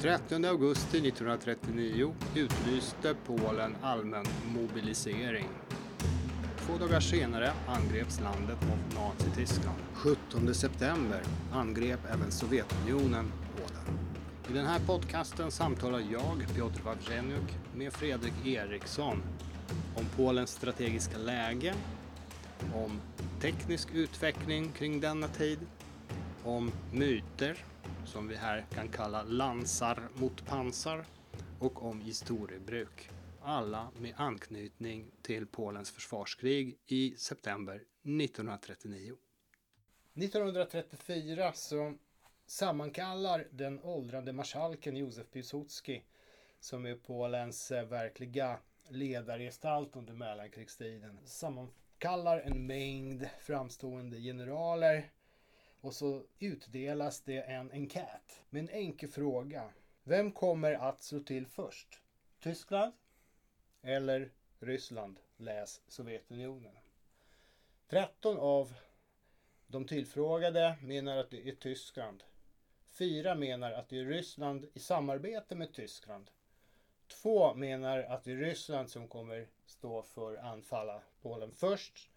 30 augusti 1939 utlyste Polen allmän mobilisering. Två dagar senare angreps landet av Nazityskland. 17 september angrep även Sovjetunionen Polen. I den här podcasten samtalar jag, Piotr Wawrzeniuk, med Fredrik Eriksson om Polens strategiska läge, om teknisk utveckling kring denna tid, om myter som vi här kan kalla lansar mot pansar och om historiebruk. Alla med anknytning till Polens försvarskrig i september 1939. 1934 så sammankallar den åldrande marskalken Józef Piłsudski som är Polens eh, verkliga ledargestalt under mellankrigstiden sammankallar en mängd framstående generaler och så utdelas det en enkät med en enkel fråga. Vem kommer att slå till först? Tyskland eller Ryssland? Läs Sovjetunionen. 13 av de tillfrågade menar att det är Tyskland. Fyra menar att det är Ryssland i samarbete med Tyskland. Två menar att det är Ryssland som kommer stå för anfalla Polen först.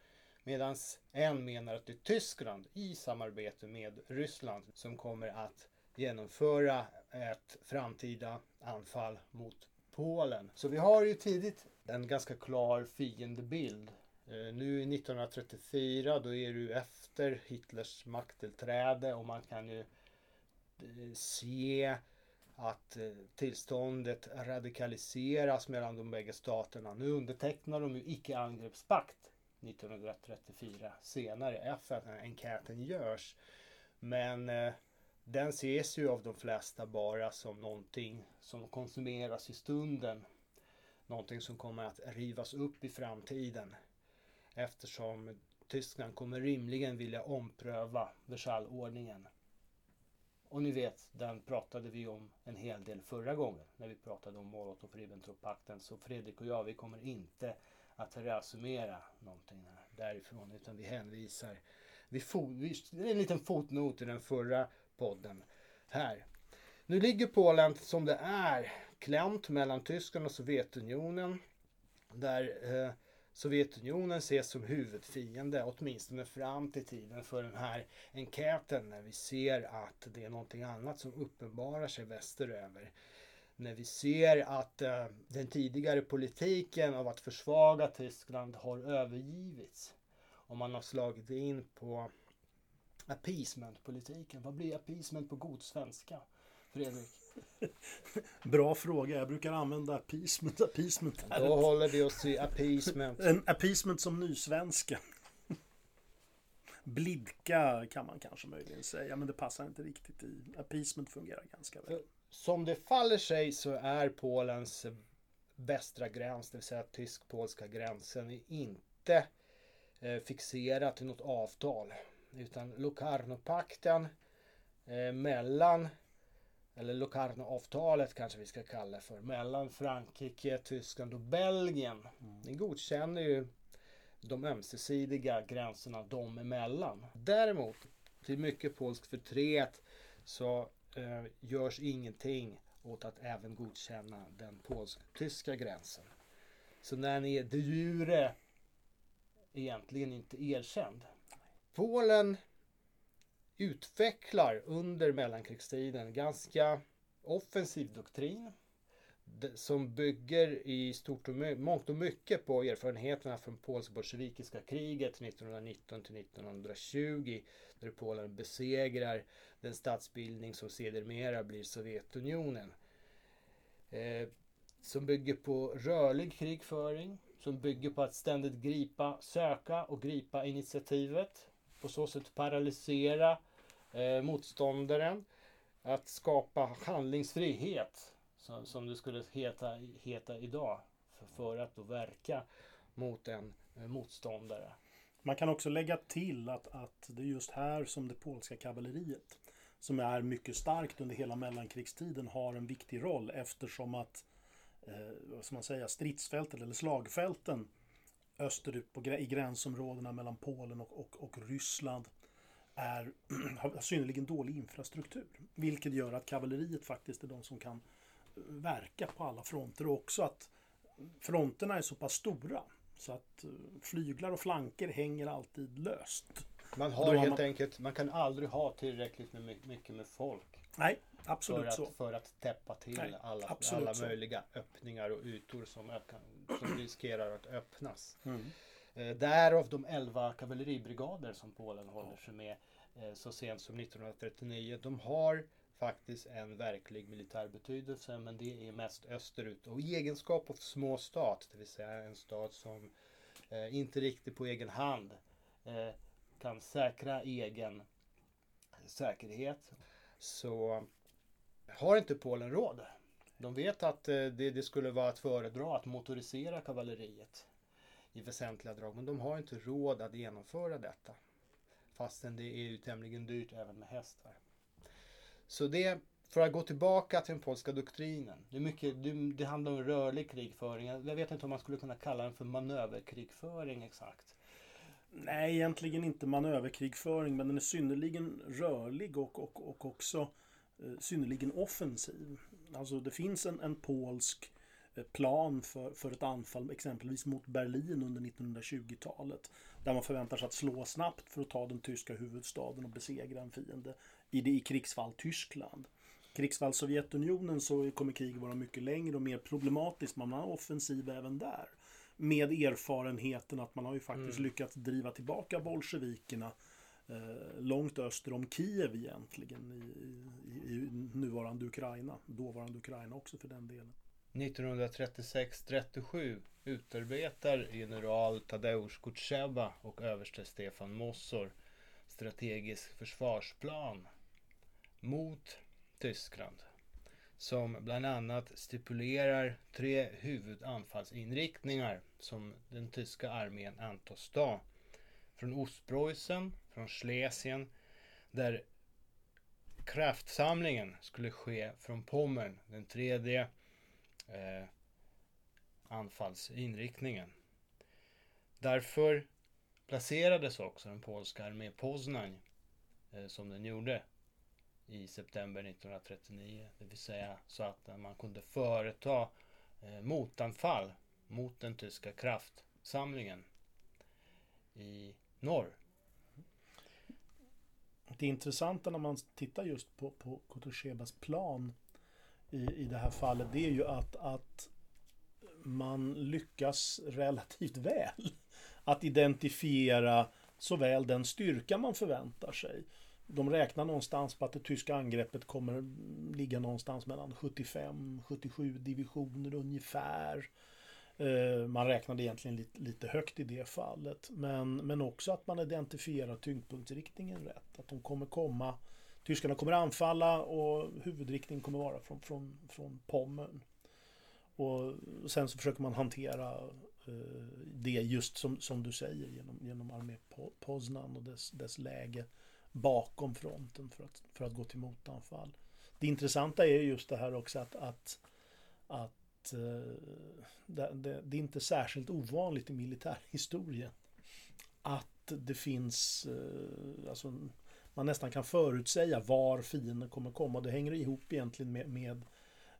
Medan en menar att det är Tyskland i samarbete med Ryssland som kommer att genomföra ett framtida anfall mot Polen. Så vi har ju tidigt en ganska klar fiendebild. Eh, nu 1934 då är du efter Hitlers makttillträde och man kan ju eh, se att eh, tillståndet radikaliseras mellan de bägge staterna. Nu undertecknar de ju icke-angreppspakt 1934 senare efter att enkäten görs. Men eh, den ses ju av de flesta bara som någonting som konsumeras i stunden. Någonting som kommer att rivas upp i framtiden. Eftersom Tyskland kommer rimligen vilja ompröva Versaillesordningen. Och ni vet, den pratade vi om en hel del förra gången när vi pratade om Molotov-Ribbentrop-pakten. Så Fredrik och jag, vi kommer inte att resumera någonting därifrån utan vi hänvisar. Vi fot, vi, en liten fotnot i den förra podden här. Nu ligger Polen som det är klämt mellan Tyskland och Sovjetunionen. Där eh, Sovjetunionen ses som huvudfiende, åtminstone fram till tiden för den här enkäten när vi ser att det är någonting annat som uppenbarar sig västeröver. När vi ser att eh, den tidigare politiken av att försvaga Tyskland har övergivits. Och man har slagit in på appeasement-politiken. Vad blir appeasement på god svenska? Fredrik? Bra fråga. Jag brukar använda appeasement. appeasement Då håller vi oss till appeasement. En appeasement som nysvenska. Blidka kan man kanske möjligen säga, men det passar inte riktigt i. Appeasement fungerar ganska väl. Som det faller sig så är Polens västra gräns, det vill säga tysk-polska gränsen, inte eh, fixerad till något avtal. Utan Locarno-pakten eh, mellan eller Locarno-avtalet kanske vi ska kalla det för, mellan Frankrike, Tyskland och Belgien. Mm. Den godkänner ju de ömsesidiga gränserna dem emellan. Däremot, till mycket polsk förtret så eh, görs ingenting åt att även godkänna den polsk-tyska gränsen. Så den är de jure egentligen inte erkänd. Polen utvecklar under mellankrigstiden ganska offensiv doktrin som bygger i stort och mångt och mycket på erfarenheterna från polsk-bolsjevikiska kriget 1919 till 1920 där Polen besegrar den statsbildning som sedermera blir Sovjetunionen. Eh, som bygger på rörlig krigföring, som bygger på att ständigt gripa, söka och gripa initiativet. På så sätt paralysera eh, motståndaren. Att skapa handlingsfrihet, som, som det skulle heta, heta idag, för, för att då verka mot en eh, motståndare. Man kan också lägga till att, att det är just här som det polska kavalleriet som är mycket starkt under hela mellankrigstiden har en viktig roll eftersom att eh, vad ska man säga, stridsfälten eller slagfälten österut på, i gränsområdena mellan Polen och, och, och Ryssland är, har synnerligen dålig infrastruktur. Vilket gör att kavalleriet faktiskt är de som kan eh, verka på alla fronter och också att fronterna är så pass stora så att eh, flyglar och flanker hänger alltid löst. Man har helt man... enkelt, man kan aldrig ha tillräckligt med, mycket med folk. Nej, absolut för att, så. För att täppa till Nej, alla, alla möjliga öppningar och ytor som, ökan, som riskerar att öppnas. Mm. Eh, därav de 11 kavalleribrigader som Polen håller sig med eh, så sent som 1939. De har faktiskt en verklig militär betydelse men det är mest österut och i egenskap av små stat, det vill säga en stat som eh, inte riktigt på egen hand eh, kan säkra egen säkerhet så har inte Polen råd. De vet att eh, det, det, skulle vara att föredra att motorisera kavalleriet i väsentliga drag men de har inte råd att genomföra detta. Fastän det är ju tämligen dyrt även med hästar. Så det, för att gå tillbaka till den polska doktrinen. Det, är mycket, det, det handlar om rörlig krigföring. Jag vet inte om man skulle kunna kalla den för manöverkrigföring exakt. Nej, egentligen inte manöverkrigföring, men den är synnerligen rörlig och, och, och också eh, synnerligen offensiv. Alltså det finns en, en polsk eh, plan för, för ett anfall exempelvis mot Berlin under 1920-talet. Där man förväntar sig att slå snabbt för att ta den tyska huvudstaden och besegra en fiende i det i krigsfall Tyskland. Krigsfall Sovjetunionen så kommer kriget vara mycket längre och mer problematiskt. Man har offensiv även där med erfarenheten att man har ju faktiskt mm. lyckats driva tillbaka bolsjevikerna eh, långt öster om Kiev egentligen i, i, i, nuvarande Ukraina, dåvarande Ukraina också för den delen. 1936-37 utarbetar general Tadeusz Kutjeba och överste Stefan Mossor strategisk försvarsplan mot Tyskland som bland annat stipulerar tre huvudanfallsinriktningar som den tyska armén antas ta. Från Ostpreussen, från Schlesien, där kraftsamlingen skulle ske från Pommern, den tredje eh, anfallsinriktningen. Därför placerades också den polska armén Poznań eh, som den gjorde i september 1939. Det vill säga så att man kunde företa eh, motanfall mot den tyska kraftsamlingen i norr. Det intressanta när man tittar just på, på Kotoshebas plan i, i det här fallet det är ju att, att man lyckas relativt väl att identifiera såväl den styrka man förväntar sig de räknar någonstans på att det tyska angreppet kommer ligga någonstans mellan 75-77 divisioner ungefär. Eh, man räknade egentligen lite, lite högt i det fallet. Men, men också att man identifierar tyngdpunktsriktningen rätt. Att de kommer komma, tyskarna kommer anfalla och huvudriktningen kommer vara från, från, från Pommern. Och sen så försöker man hantera eh, det just som, som du säger genom, genom armé Poznan och dess, dess läge bakom fronten för att, för att gå till motanfall. Det intressanta är just det här också att, att, att eh, det, det, det, är inte särskilt ovanligt i militärhistorien att det finns, eh, alltså man nästan kan förutsäga var fienden kommer komma. Det hänger ihop egentligen med, med,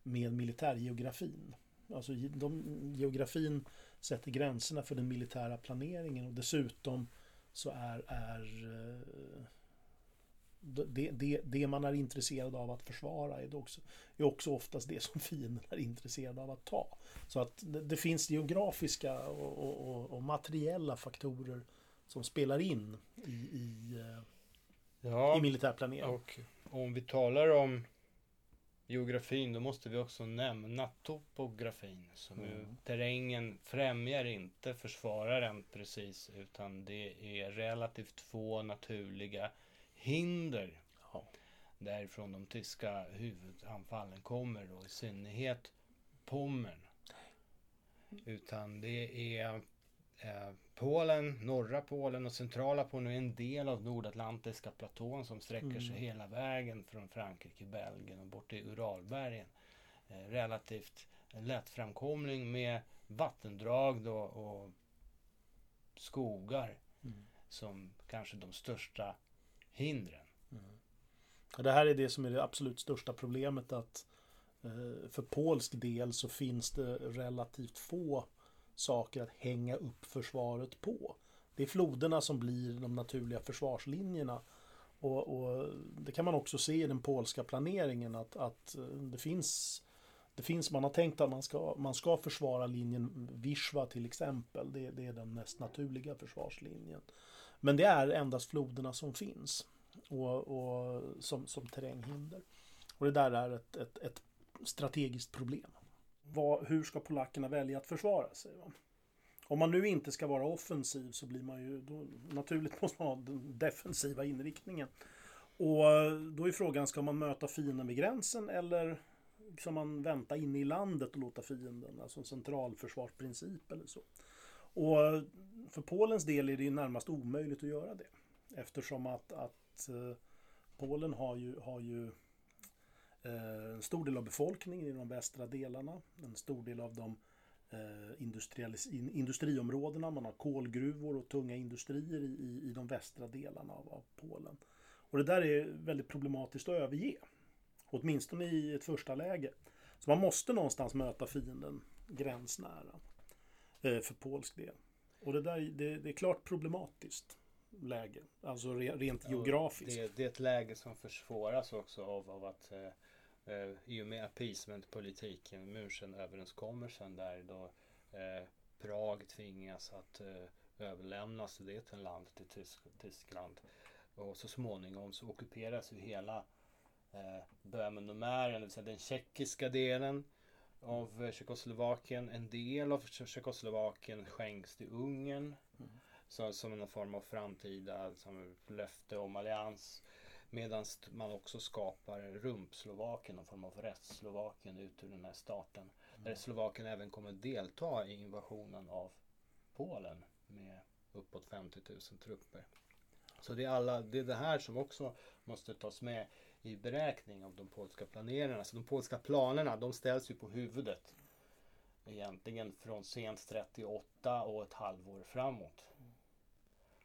med militärgeografin. Alltså de, geografin sätter gränserna för den militära planeringen och dessutom så är, är eh, det, det, det, man är intresserad av att försvara är också, är också oftast det som fienden är intresserad av att ta. Så att det, det finns geografiska och, och, och, materiella faktorer som spelar in i, i, eh, ja, i militärplanering. Och om vi talar om geografin då måste vi också nämna topografin. Som mm. terrängen främjar inte försvararen precis utan det är relativt få naturliga hinder ja. därifrån de tyska huvudanfallen kommer då i synnerhet Pommern. Utan det är eh, Polen, norra Polen och centrala Polen är en del av Nordatlantiska platån som sträcker mm. sig hela vägen från Frankrike, Belgien och bort till Uralbergen. Eh, relativt lättframkomlig med vattendrag då och skogar mm. som kanske de största hindren. Mm. Det här är det som är det absolut största problemet att eh, för polsk del så finns det relativt få saker att hänga upp försvaret på. Det är floderna som blir de naturliga försvarslinjerna. Och, och det kan man också se i den polska planeringen att, att eh, det finns det finns, man har tänkt att man ska, man ska försvara linjen Wisła till exempel. Det, det är den mest naturliga försvarslinjen. Men det är endast floderna som finns och, och som, som terränghinder. Och det där är ett, ett, ett strategiskt problem. Vad, hur ska polackerna välja att försvara sig? Va? Om man nu inte ska vara offensiv så blir man ju då, naturligt måste man ha den defensiva inriktningen. Och då är frågan, ska man möta fienden vid gränsen eller ska man vänta inne i landet och låta fienden, alltså en centralförsvarsprincip eller så. Och för Polens del är det ju närmast omöjligt att göra det. Eftersom att, att eh, Polen har ju, har ju eh, en stor del av befolkningen i de västra delarna, en stor del av de eh, industriområdena, man har kolgruvor och tunga industrier i, i, i de västra delarna av, av Polen. Och det där är väldigt problematiskt att överge. Åtminstone i ett första läge. Så man måste någonstans möta fienden gränsnära. För polsk del. Och det där det, det är klart problematiskt läge. Alltså rent ja, geografiskt. Det, det, är ett läge som försvåras också av, av att eh, eh i och med appeasementpolitiken, München-överenskommelsen där då eh, Prag tvingas att eh, överlämna Sudetenland till Tysk, Tyskland. Och så småningom så ockuperas ju hela eh, Böhmen och Mähren, det vill säga den tjeckiska delen av eh, Tjeckoslovakien. En del av Tjeckoslovakien skänks till Ungern. Mm. Så, som en form av framtida som löfte om allians. Medan man också skapar Rumpslovakien, en form av restslovakien ut ur den här staten. Mm. Där Slovakien även kommer delta i invasionen av Polen med uppåt 50 000 trupper. Så det är, alla, det är det här som också måste tas med i beräkning av de polska planerarna. Så de polska planerna de ställs ju på huvudet. Egentligen från sent 38 och ett halvår framåt.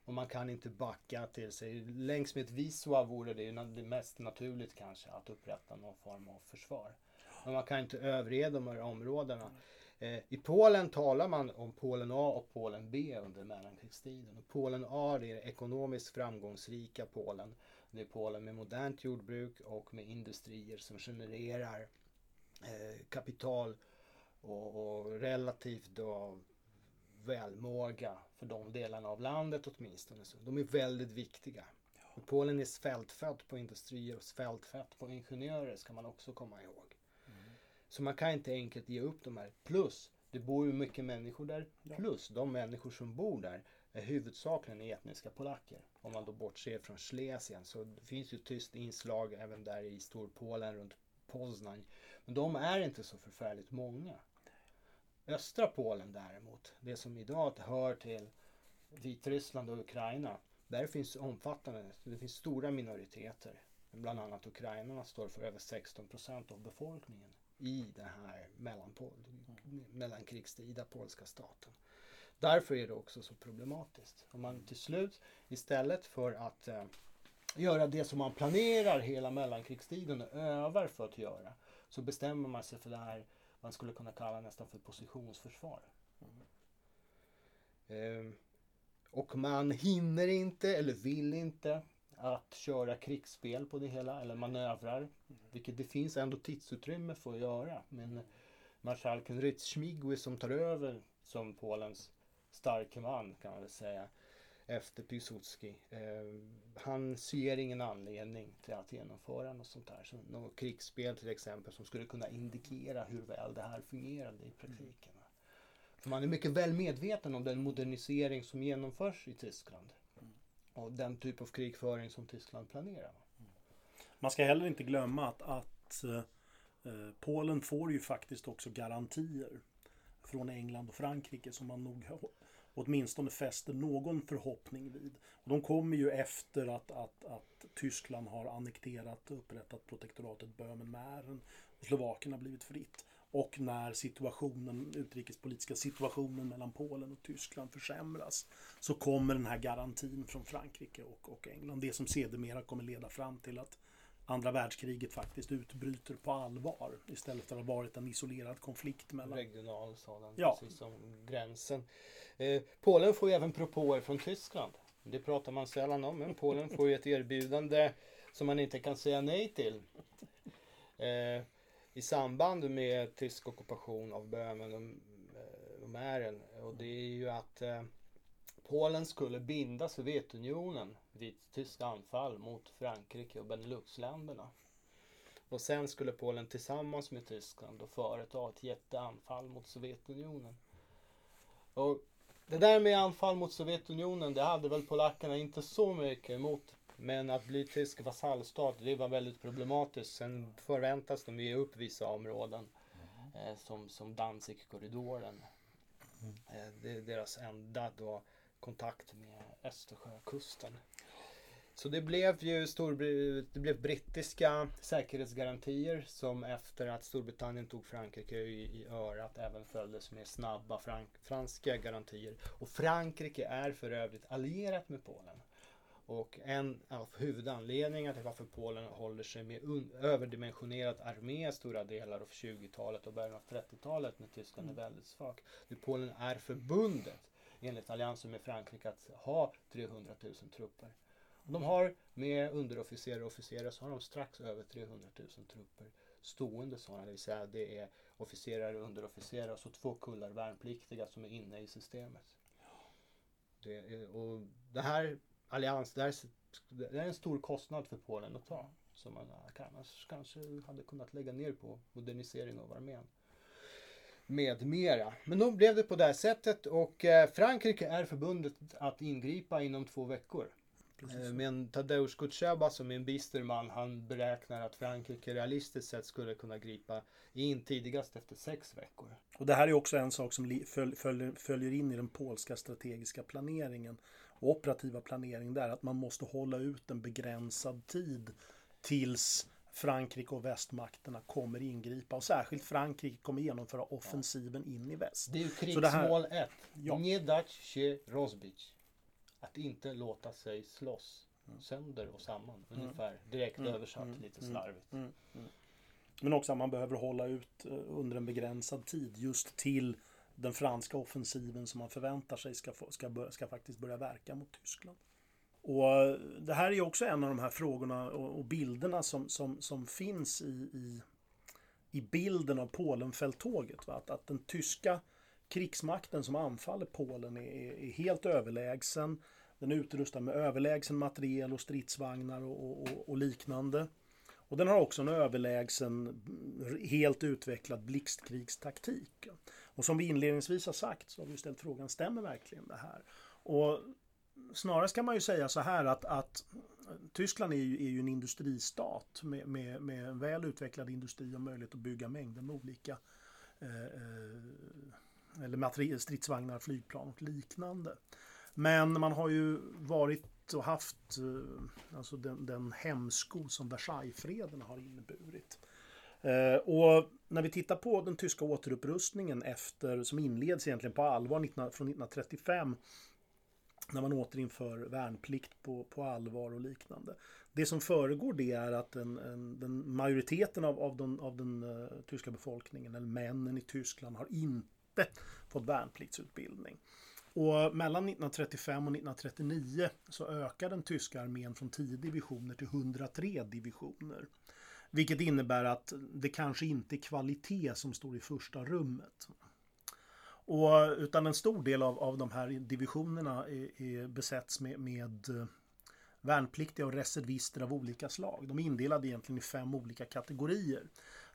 Och man kan inte backa till sig. Längs med ett Wisła vore det ju det mest naturligt kanske att upprätta någon form av försvar. Men man kan inte överge de här områdena. Eh, I Polen talar man om Polen A och Polen B under mellankrigstiden. Och Polen A är det ekonomiskt framgångsrika Polen. Det är Polen med modernt jordbruk och med industrier som genererar eh, kapital och, och relativt då välmåga för de delarna av landet åtminstone. Så de är väldigt viktiga. Och Polen är svältfött på industrier och svältfött på ingenjörer ska man också komma ihåg. Så man kan inte enkelt ge upp de här. Plus, det bor ju mycket människor där. Plus, de människor som bor där är huvudsakligen etniska polacker. Om man då bortser från Schlesien. Så det finns ju tyst inslag även där i Storpolen runt Poznań. Men de är inte så förfärligt många. Östra Polen däremot, det som idag hör till Vitryssland och Ukraina. Där finns omfattande, det finns stora minoriteter. Bland annat ukrainarna står för över 16 procent av befolkningen i den här mellanpol, mellankrigstida polska staten. Därför är det också så problematiskt. Om man till slut istället för att eh, göra det som man planerar hela mellankrigstiden och övar för att göra så bestämmer man sig för det här man skulle kunna kalla nästan för positionsförsvar. Mm. Eh, och man hinner inte eller vill inte att köra krigsspel på det hela eller manövrar. Vilket det finns ändå tidsutrymme för att göra. Men marskalken Rytschmigwy som tar över som Polens starke man kan man väl säga efter Piłsudski. Eh, han ser ingen anledning till att genomföra något sånt här. Så något krigsspel till exempel som skulle kunna indikera hur väl det här fungerade i praktiken. Mm. För man är mycket väl medveten om den modernisering som genomförs i Tyskland och den typ av krigföring som Tyskland planerar. Man ska heller inte glömma att, att eh, Polen får ju faktiskt också garantier från England och Frankrike som man nog åtminstone fäster någon förhoppning vid. Och de kommer ju efter att, att, att Tyskland har annekterat och upprättat protektoratet Böhmen-Mähren och Slovakien har blivit fritt. och när situationen, utrikespolitiska situationen mellan Polen och Tyskland försämras så kommer den här garantin från Frankrike och, och England. Det som sedermera kommer leda fram till att andra världskriget faktiskt utbryter på allvar istället för att ha varit en isolerad konflikt mellan... Regional sådan, Ja. precis som gränsen. Eh, Polen får ju även propåer från Tyskland. Det pratar man sällan om, men Polen får ju ett erbjudande som man inte kan säga nej till. Eh, I samband med tysk ockupation av Böhmen och, eh, och Mähren. Och det är ju att eh, Polen skulle binda Sovjetunionen vid ett tyskt anfall mot Frankrike och Beneluxländerna. Och sen skulle Polen tillsammans med Tyskland då företa ett jätteanfall mot Sovjetunionen. Och det där med anfall mot Sovjetunionen, det hade väl polackerna inte så mycket emot. Men att bli tysk vasallstat, det var väldigt problematiskt. Sen förväntas de ge upp vissa områden. Eh, som, som Danzigkorridoren. Eh, det är deras enda då kontakt med Östersjökusten. Så det blev ju Storbr- det blev brittiska säkerhetsgarantier som efter att Storbritannien tog Frankrike i, i örat även följdes med snabba frank- franska garantier. Och Frankrike är för övrigt allierat med Polen. Och en av huvudanledningarna till varför Polen håller sig med överdimensionerad armé stora delar av 20-talet och början av 30-talet när Tyskland är väldigt svag. Polen är förbundet enligt alliansen med Frankrike att ha 300 000 trupper. De har med underofficerare och officerare så har de strax över 300 000 trupper stående sådana, det vill säga det är officerare och underofficerare och så två kullar värnpliktiga som är inne i systemet. Det, är, och det här allians, det, här, det är en stor kostnad för Polen att ta. Som man kanske, kanske hade kunnat lägga ner på modernisering av armén. Med mera. Men då blev det på det här sättet och eh, Frankrike är förbundet att ingripa inom två veckor. Eh, Men Tadeusz Kutjaba som är en bister man, han beräknar att Frankrike realistiskt sett skulle kunna gripa in tidigast efter sex veckor. Och det här är också en sak som följer in i den polska strategiska planeringen och operativa planeringen där att man måste hålla ut en begränsad tid tills Frankrike och västmakterna kommer ingripa och särskilt Frankrike kommer genomföra offensiven in i väst. Det är ju här- krigsmål 1. Ja. Nie dać się rozbić. Att inte låta sig slåss sönder och samman. Ungefär direkt översatt lite slarvigt. Men också att man behöver hålla ut eh, under en begränsad tid just till den franska offensiven som man förväntar sig ska, få, ska, bör, ska faktiskt börja verka mot Tyskland. Och det här är ju också en av de här frågorna och, bilderna som, som, som finns i, i, i bilden av Polenfälttåget. Va? Att, att den tyska krigsmakten som anfaller Polen är, är, är helt överlägsen. Den är utrustad med överlägsen materiel och stridsvagnar och, och, och liknande. Och den har också en överlägsen, helt utvecklad blixtkrigstaktik. Och som vi inledningsvis har sagt så har vi ställt frågan, stämmer verkligen det här? Och snarare kan man ju säga så här att, att Tyskland är ju, är ju en industristat med, med, med en väl utvecklad industri och möjlighet att bygga mängder med olika eh, eh eller stridsvagnar, flygplan och liknande. Men man har ju varit och haft eh, alltså den, den hämsko som Versaillesfreden har inneburit. Eh, och när vi tittar på den tyska återupprustningen efter, som inleds egentligen på allvar 19, från 1935 när man återinför värnplikt på, på allvar och liknande. Det som föregår det är att en, en, den majoriteten av, av den, av den uh, tyska befolkningen, eller männen i Tyskland, har inte fått värnpliktsutbildning. Och mellan 1935 och 1939 så ökar den tyska armén från 10 divisioner till 103 divisioner. Vilket innebär att det kanske inte är kvalitet som står i första rummet. Och, utan en stor del av, av de här divisionerna är, är besätts med, med eh, värnpliktiga och reservister av olika slag. De är indelade egentligen i fem olika kategorier.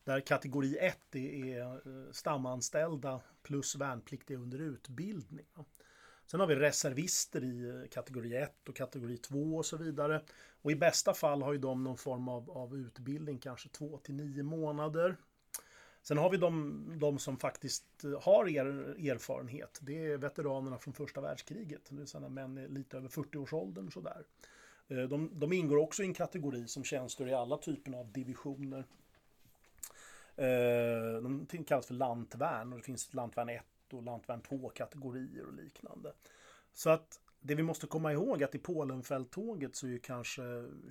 Där kategori 1 är eh, stamanställda plus värnpliktiga under utbildning. Sen har vi reservister i eh, kategori 1 och kategori 2 och så vidare. Och i bästa fall har ju de någon form av, av utbildning, kanske 2 till 9 månader. Sen har vi de, de som faktiskt eh, har er, erfarenhet. Det är veteranerna från första världskriget. Det vill säga män i lite över 40-årsåldern sådär. Eh, de, de ingår också i en kategori som tjänstgör i alla typer av divisioner. Eh, de kallas för lantvärn och det finns lantvärn 1 och lantvärn 2 kategorier och liknande. Så att det vi måste komma ihåg är att i Polenfälttåget så är ju kanske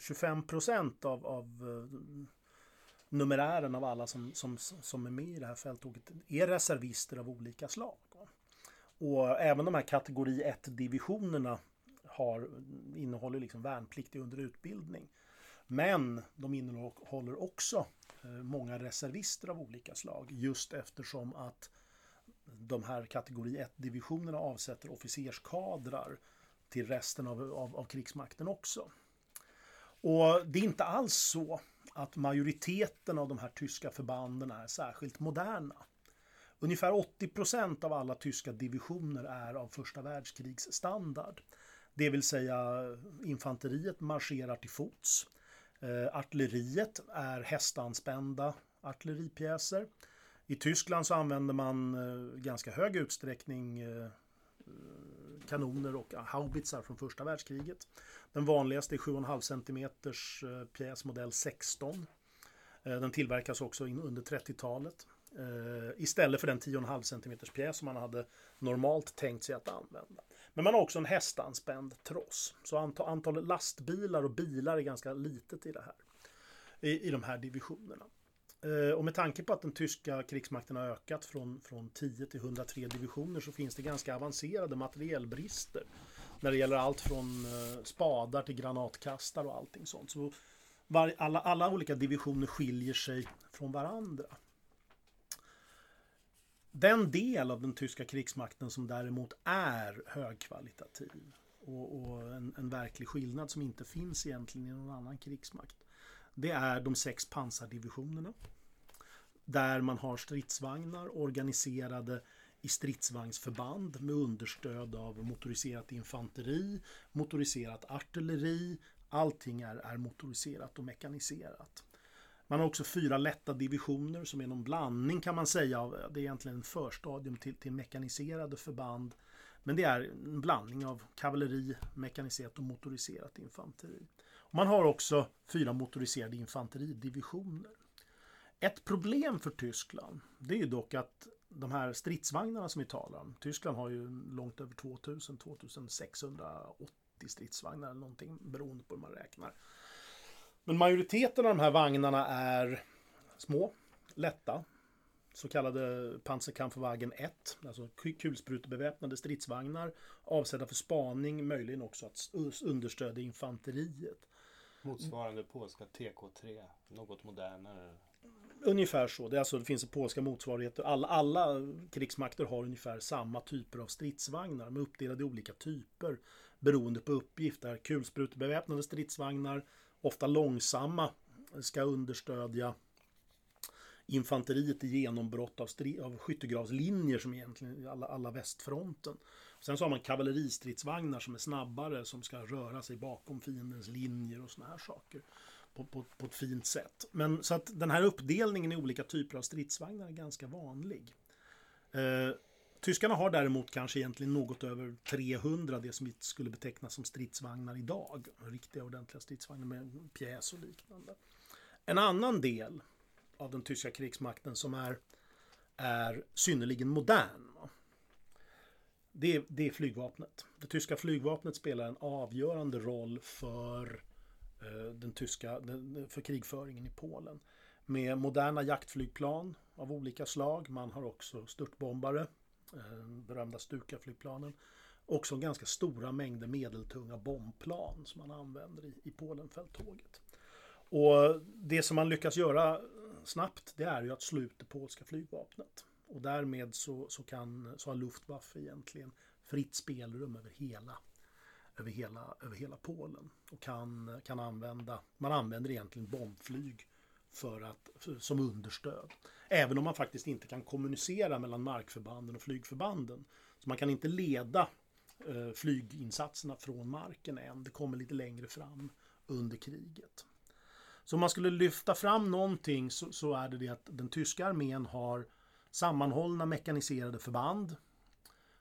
25 procent av, av numerären av alla som, som, som är med i det här fälttåget är reservister av olika slag. Och även de här kategori 1-divisionerna har, innehåller liksom värnpliktiga under utbildning. Men de innehåller också eh, många reservister av olika slag just eftersom att de här kategori 1-divisionerna avsätter officerskadrar till resten av, av, av krigsmakten också. Och det är inte alls så att majoriteten av de här tyska förbanden är särskilt moderna. Ungefär 80 procent av alla tyska divisioner är av första världskrigsstandard. Det vill säga infanteriet marscherar till fots. Eh, artilleriet är hästanspända artilleripjäser. I Tyskland så använder man eh, ganska hög utsträckning eh, kanoner och haubitsar från första världskriget. Den vanligaste är 7,5 cm eh, pjäs modell 16. Eh, den tillverkas också under 30-talet. Eh, istället för den 10,5 cm pjäs som man hade normalt tänkt sig att använda. Men man har också en hästanspänd tross. Så antalet lastbilar och bilar är ganska litet i det här. I, i de här divisionerna. Eh, och med tanke på att den tyska krigsmakten har ökat från, från 10 till 103 divisioner så finns det ganska avancerade materielbrister. När det gäller allt från eh, spadar till granatkastare och allting sånt. Så var, alla, alla olika divisioner skiljer sig från varandra. Den del av den tyska krigsmakten som däremot är högkvalitativ och, och en, en, verklig skillnad som inte finns egentligen i någon annan krigsmakt. Det är de sex pansardivisionerna. Där man har stridsvagnar organiserade i stridsvagnsförband med understöd av motoriserat infanteri, motoriserat artilleri. Allting är, är motoriserat och mekaniserat. Man har också fyra lätta divisioner som är någon blandning kan man säga. Av, det är egentligen en förstadium till, till mekaniserade förband. Men det är en blandning av kavalleri, mekaniserat och motoriserat infanteri. Man har också fyra motoriserade infanteridivisioner. Ett problem för Tyskland det är ju dock att de här stridsvagnarna som vi talar om. Tyskland har ju långt över 2000, 2680 stridsvagnar eller någonting beroende på hur man räknar. Men majoriteten av de här vagnarna är små, lätta, så kallade Panzerkampfwagen 1, alltså kulsprutebeväpnade stridsvagnar avsedda för spaning, möjligen också att understödja infanteriet. Motsvarande polska TK3, något modernare. Ungefär så. Det, alltså, det finns polska motsvarigheter. Alla, alla krigsmakter har ungefär samma typer av stridsvagnar. med uppdelade i olika typer beroende på uppgift. Där kulsprutebeväpnade stridsvagnar ofta långsamma, ska understödja infanteriet i genombrott av, av skyttegravslinjer som egentligen alla, alla västfronten. Sen så har man kavalleristridsvagnar som är snabbare som ska röra sig bakom fiendens linjer och såna här saker. På, på, på, ett fint sätt. Men så att den här uppdelningen i olika typer av stridsvagnar är ganska vanlig. Eh, Tyskarna har däremot kanske egentligen något över 300 det som vi skulle beteckna som stridsvagnar idag. Riktiga ordentliga stridsvagnar med pjäs och liknande. En annan del av den tyska krigsmakten som är, är synnerligen modern. Det är, det är flygvapnet. Det tyska flygvapnet spelar en avgörande roll för eh, den tyska för krigföringen i Polen. Med moderna jaktflygplan av olika slag. Man har också störtbombare eh, berömda Stuka-flygplanen. Också ganska stora mängder medeltunga bombplan som man använder i, i Polenfälttåget. Och det som man lyckas göra snabbt det är ju att slå ut det polska flygvapnet. Och därmed så, så, kan, så har Luftwaffe egentligen fritt spelrum över hela, över hela, över hela Polen. Och kan, kan använda, man använder egentligen bombflyg för att, för, som understöd. Även om man faktiskt inte kan kommunicera mellan markförbanden och flygförbanden. Så man kan inte leda eh, flyginsatserna från marken än. Det kommer lite längre fram under kriget. Så om man skulle lyfta fram någonting så, så är det det att den tyska armén har sammanhållna mekaniserade förband.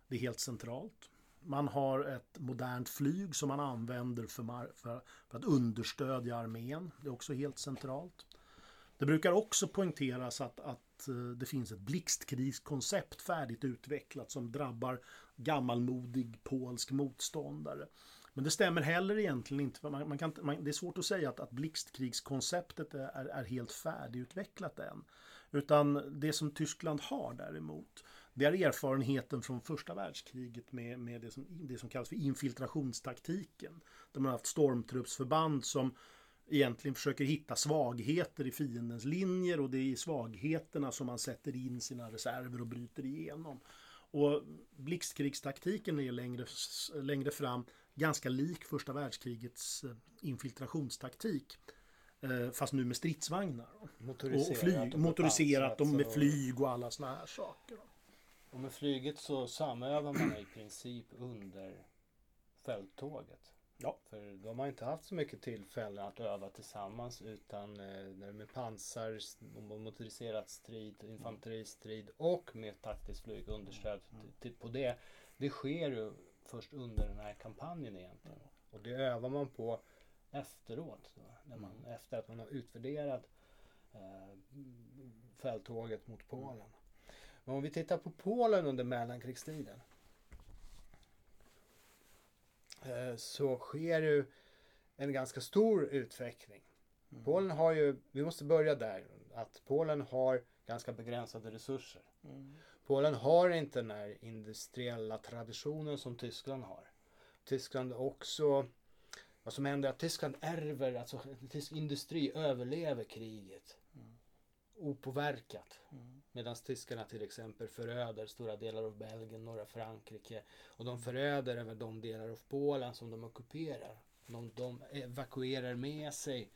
Det är helt centralt. Man har ett modernt flyg som man använder för, för, för, att understödja armén. Det är också helt centralt. Det brukar också poängteras att, att eh, det finns ett blixtkrigskoncept färdigt utvecklat som drabbar gammalmodig polsk motståndare. Men det stämmer heller egentligen inte. Man, man kan, man, det är svårt att säga att, att blixtkrigskonceptet är, är helt färdigutvecklat än. Utan det som Tyskland har däremot, det är erfarenheten från första världskriget med, med det, som, det som kallas för infiltrationstaktiken. Där man har haft stormtruppsförband som egentligen försöker hitta svagheter i fiendens linjer och det är i svagheterna som man sätter in sina reserver och bryter igenom. Och blixtkrigstaktiken är längre, längre fram ganska lik första världskrigets eh, infiltrationstaktik. Eh, fast nu med stridsvagnar. Motoriserat och, flyg, och motoriserat och med flyg och alla såna här saker. Och med flyget så samövar man i princip under fälttåget. Ja. För de har inte haft så mycket tillfällen att öva tillsammans utan eh, med pansar, motoriserat strid, infanteristrid och med taktiskt flyg understöd mm. på det. Det sker ju först under den här kampanjen egentligen. Och det övar man på efteråt. När man, mm. Efter att man har utvärderat eh, fälttåget mot Polen. Men om vi tittar på Polen under mellankrigstiden. Eh, så sker ju en ganska stor utveckling. Mm. Polen har ju, vi måste börja där, att Polen har ganska begränsade resurser. Mm. Polen har inte den här industriella traditionen som Tyskland har. Tyskland också, vad som händer är att Tyskland ärver, alltså tysk industri överlever kriget. Mm. Opåverkat. Mm. Medan tyskarna till exempel föröder stora delar av Belgien, norra Frankrike. Och de föröder även de delar av Polen som de ockuperar. De, de evakuerar med sig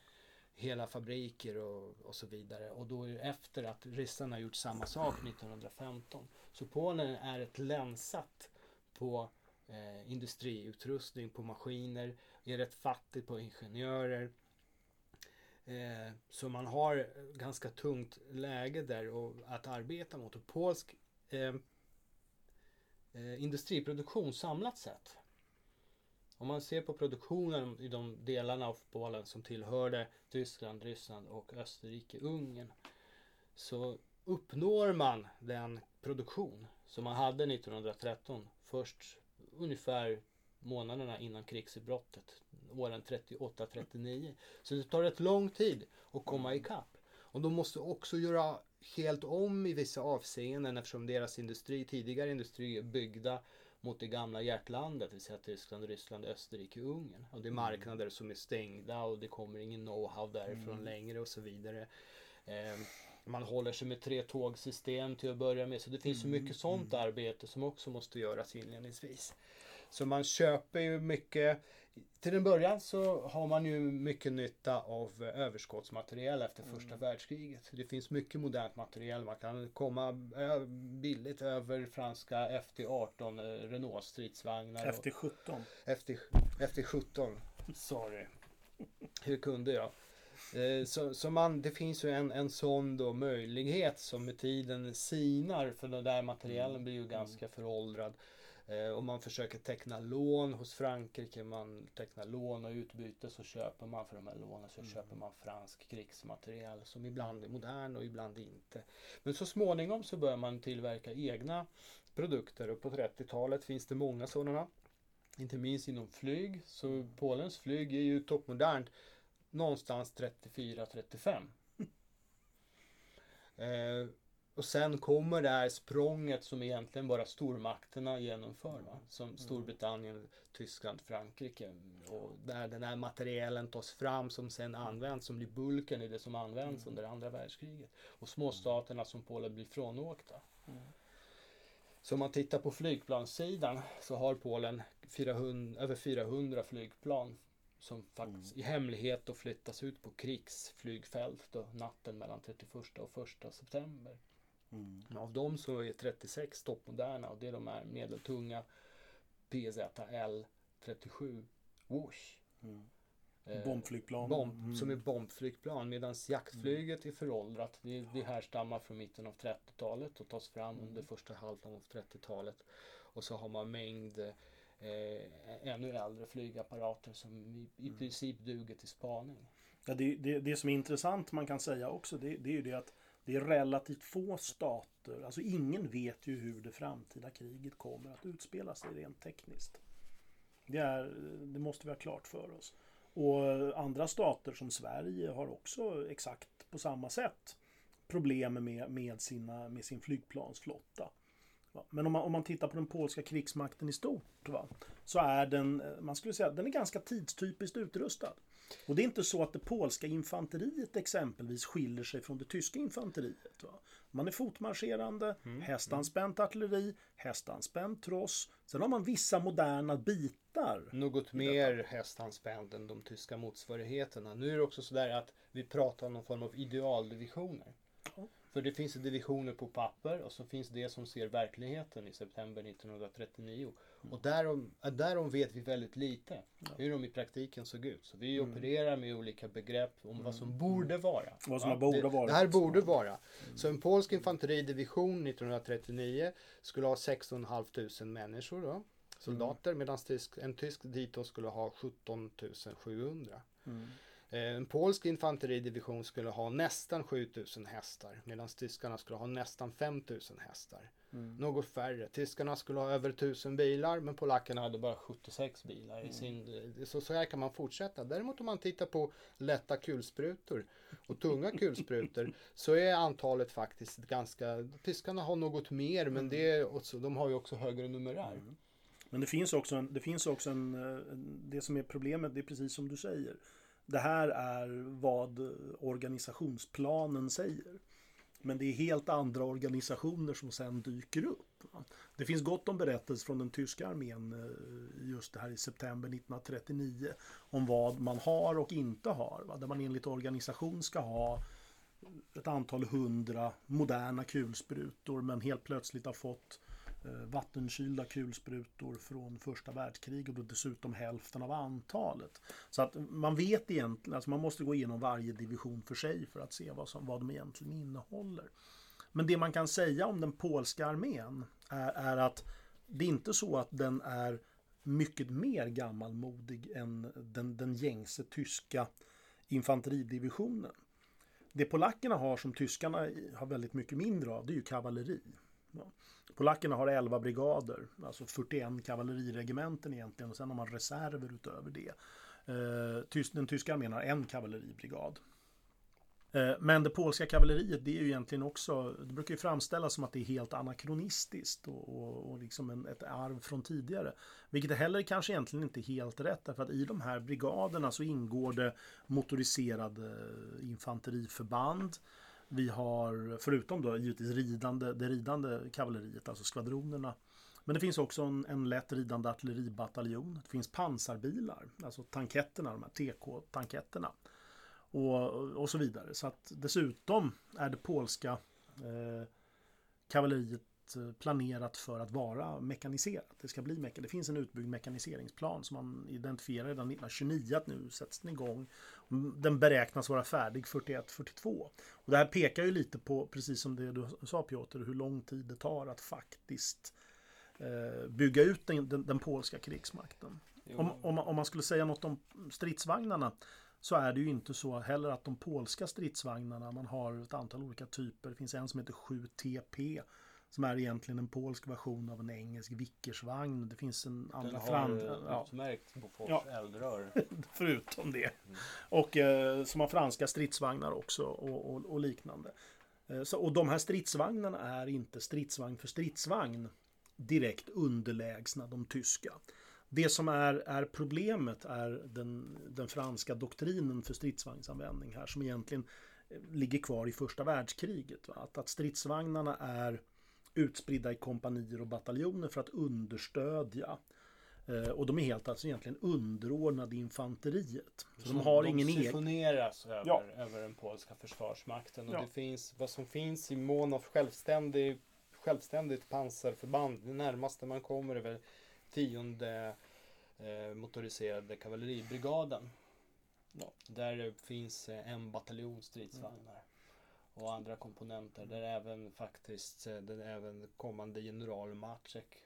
hela fabriker och, och så vidare. Och då efter att ryssarna gjort samma sak 1915. Så Polen är ett länsat på eh, industriutrustning, på maskiner, är rätt fattigt på ingenjörer. Eh, så man har ganska tungt läge där och, att arbeta mot. Och polsk eh, eh, industriproduktion samlat sett om man ser på produktionen i de delarna av Polen som tillhörde Tyskland, Ryssland och Österrike, Ungern. Så uppnår man den produktion som man hade 1913 först ungefär månaderna innan krigsutbrottet, åren 38-39. Så det tar rätt lång tid att komma ikapp. Och de måste också göra helt om i vissa avseenden eftersom deras industri, tidigare industri är byggda mot det gamla hjärtlandet, det vill säga Tyskland, Ryssland, Österrike, Ungern. Och det är mm. marknader som är stängda och det kommer ingen know-how därifrån mm. längre och så vidare. Eh, man håller sig med tre tågsystem till att börja med. Så det finns så mm. mycket sånt mm. arbete som också måste göras inledningsvis. Så man köper ju mycket till en början så har man ju mycket nytta av överskottsmaterial efter första mm. världskriget. Det finns mycket modernt material. Man kan komma billigt över franska FT18 eh, Renault stridsvagnar. FT17. FT, FT17. Sorry. Hur kunde jag? Eh, så, så man, det finns ju en, en sån då möjlighet som med tiden sinar för den där materialen blir ju ganska föråldrad. Eh, om man försöker teckna lån hos Frankrike, man tecknar lån och utbyte så köper man för de här lånen så mm. köper man fransk krigsmateriel som ibland är modern och ibland inte. Men så småningom så börjar man tillverka egna produkter och på 30-talet finns det många sådana. Inte minst inom flyg, så mm. Polens flyg är ju toppmodernt någonstans 34-35. eh, och sen kommer det här språnget som egentligen bara stormakterna genomför. Va? Som mm. Storbritannien, Tyskland, Frankrike. Och där den här materielen tas fram som sen används, som blir bulken i det som används mm. under andra världskriget. Och småstaterna som Polen blir frånåkta. Mm. Så om man tittar på flygplanssidan så har Polen 400, över 400 flygplan som faktiskt i hemlighet då flyttas ut på krigsflygfält då, natten mellan 31 och 1 september. Mm. Av dem så är 36 toppmoderna och det är de här medeltunga PZL 37 Wash. Mm. Eh, bombflygplan. Bomb, mm. Som är bombflygplan medan jaktflyget är föråldrat. Det, det härstammar från mitten av 30-talet och tas fram under mm. första halvan av 30-talet. Och så har man mängd eh, ännu äldre flygapparater som i, i Mm. princip duger till spaning. Ja, det, det, det som är intressant man kan säga också det, det är ju det att det är relativt få stater, alltså ingen vet ju hur det framtida kriget kommer att utspela sig rent tekniskt. Det, är, det måste vi ha klart för oss. Och andra stater som Sverige har också exakt på samma sätt problem med, med, sina, med sin flygplansflotta. Va? Men om man, om man tittar på den polska krigsmakten i stort va? så är den, man skulle säga, den är ganska tidstypiskt utrustad. Och det är inte så att det polska infanteriet exempelvis skiljer sig från det tyska infanteriet. Va? Man är fotmarscherande, hästanspänt artilleri, hästanspänt tross. Sen har man vissa moderna bitar. Något mer hästanspänd än de tyska motsvarigheterna. Nu är det också sådär att vi pratar om någon form av idealdivisioner. Ja. För det finns divisioner på papper och så finns det som ser verkligheten i september 1939. Och därom, därom vet vi väldigt lite. Hur de i praktiken såg ut. Så vi opererar med olika begrepp om vad som borde vara. Vad som Ja, borde det, varit. Det här borde vara. Så en polsk infanteridivision 1939 skulle ha 16 500 människor då, soldater medan tysk, en tysk dito skulle ha 17 700. Mm. Eh, En polsk infanteridivision skulle ha nästan 7000 hästar medan tyskarna skulle ha nästan 5000 hästar. Mm. Något färre. Tyskarna skulle ha över 1000 bilar men polackerna hade bara 76 bilar. Mm. I sin, så, så här kan man fortsätta. Däremot om man tittar på lätta kulsprutor och tunga kulsprutor så är antalet faktiskt ganska... Tyskarna har något mer Mm. men det är också, de har ju också högre numerär. Men det finns också, en, det, finns också eh, en, det som är problemet, det är precis som du säger. Det här är vad organisationsplanen säger. Men det är helt andra organisationer som sen dyker upp. Det finns gott om berättelser från den tyska armén eh, just det här i september 1939 om vad man har och inte har. Va? Där man enligt organisation ska ha ett antal hundra moderna kulsprutor men helt plötsligt har fått Eh, vattenkylda kulsprutor från första världskriget och dessutom hälften av antalet. Så att man vet egentligen, alltså man måste gå igenom varje division för sig för att se vad, som, vad de egentligen innehåller. Men det man kan säga om den polska armén är, är att det är inte så att den är mycket mer gammalmodig än den, den gängse tyska infanteridivisionen. Det polackerna har som tyskarna har väldigt mycket mindre av, det är ju kavalleri. Polackerna har 11 brigader, alltså 41 kavalleriregementen egentligen och sen har man reserver utöver det. Eh, den tyska armén har en kavalleribrigad. Eh, men det polska kavalleriet det är ju egentligen också, det brukar ju framställas som att det är helt anakronistiskt och, och, och liksom en, ett arv från tidigare. Vilket är heller kanske egentligen inte är helt rätt därför att i de här brigaderna så ingår det motoriserade eh, infanteriförband. Vi har, förutom då givetvis ridande, det ridande kavalleriet, alltså skvadronerna. Men det finns också en, en lätt ridande artilleribataljon. Det finns pansarbilar, alltså tanketterna, de här TK-tanketterna. Och, och så vidare. Så att dessutom är det polska eh, kavalleriet planerat för att vara mekaniserat. Det ska bli mekan Det finns en utbyggd mekaniseringsplan som man identifierar redan 1929 att nu sätts den igång. Den beräknas vara färdig 41-42. Och det här pekar ju lite på, precis som det du sa Piotr, hur lång tid det tar att faktiskt eh, bygga ut den, den, den polska krigsmakten. Om, om, man, om man skulle säga något om stridsvagnarna så är det ju inte så heller att de polska stridsvagnarna, man har ett antal olika typer. Det finns en som heter 7TP som är egentligen en polsk version av en engelsk Vickersvagn. Det finns en Den andra har fram... eh, Ja, utmärkt Bofors Ja. eldrör. förutom det. Och eh, som har franska stridsvagnar också och, och, och liknande. Eh, så, och de här stridsvagnarna är inte stridsvagn för stridsvagn direkt underlägsna de tyska. Det som är, är problemet är den, den franska doktrinen för stridsvagnsanvändning här som egentligen eh, ligger kvar i första världskriget. Va? Att, att stridsvagnarna är utspridda i kompanier och bataljoner för att understödja Eh, Och de är helt alltså egentligen underordnade infanteriet. Så de har ingen egen... sifoneras över, Ja. över den polska försvarsmakten. Och Ja. det finns, vad som finns i mån av självständig, självständigt pansarförband. Det närmaste man kommer är väl tionde eh, motoriserade kavalleribrigaden. Ja. Där finns eh, en bataljon stridsvagnar. Och andra komponenter. Där även faktiskt eh, den även kommande general Maciek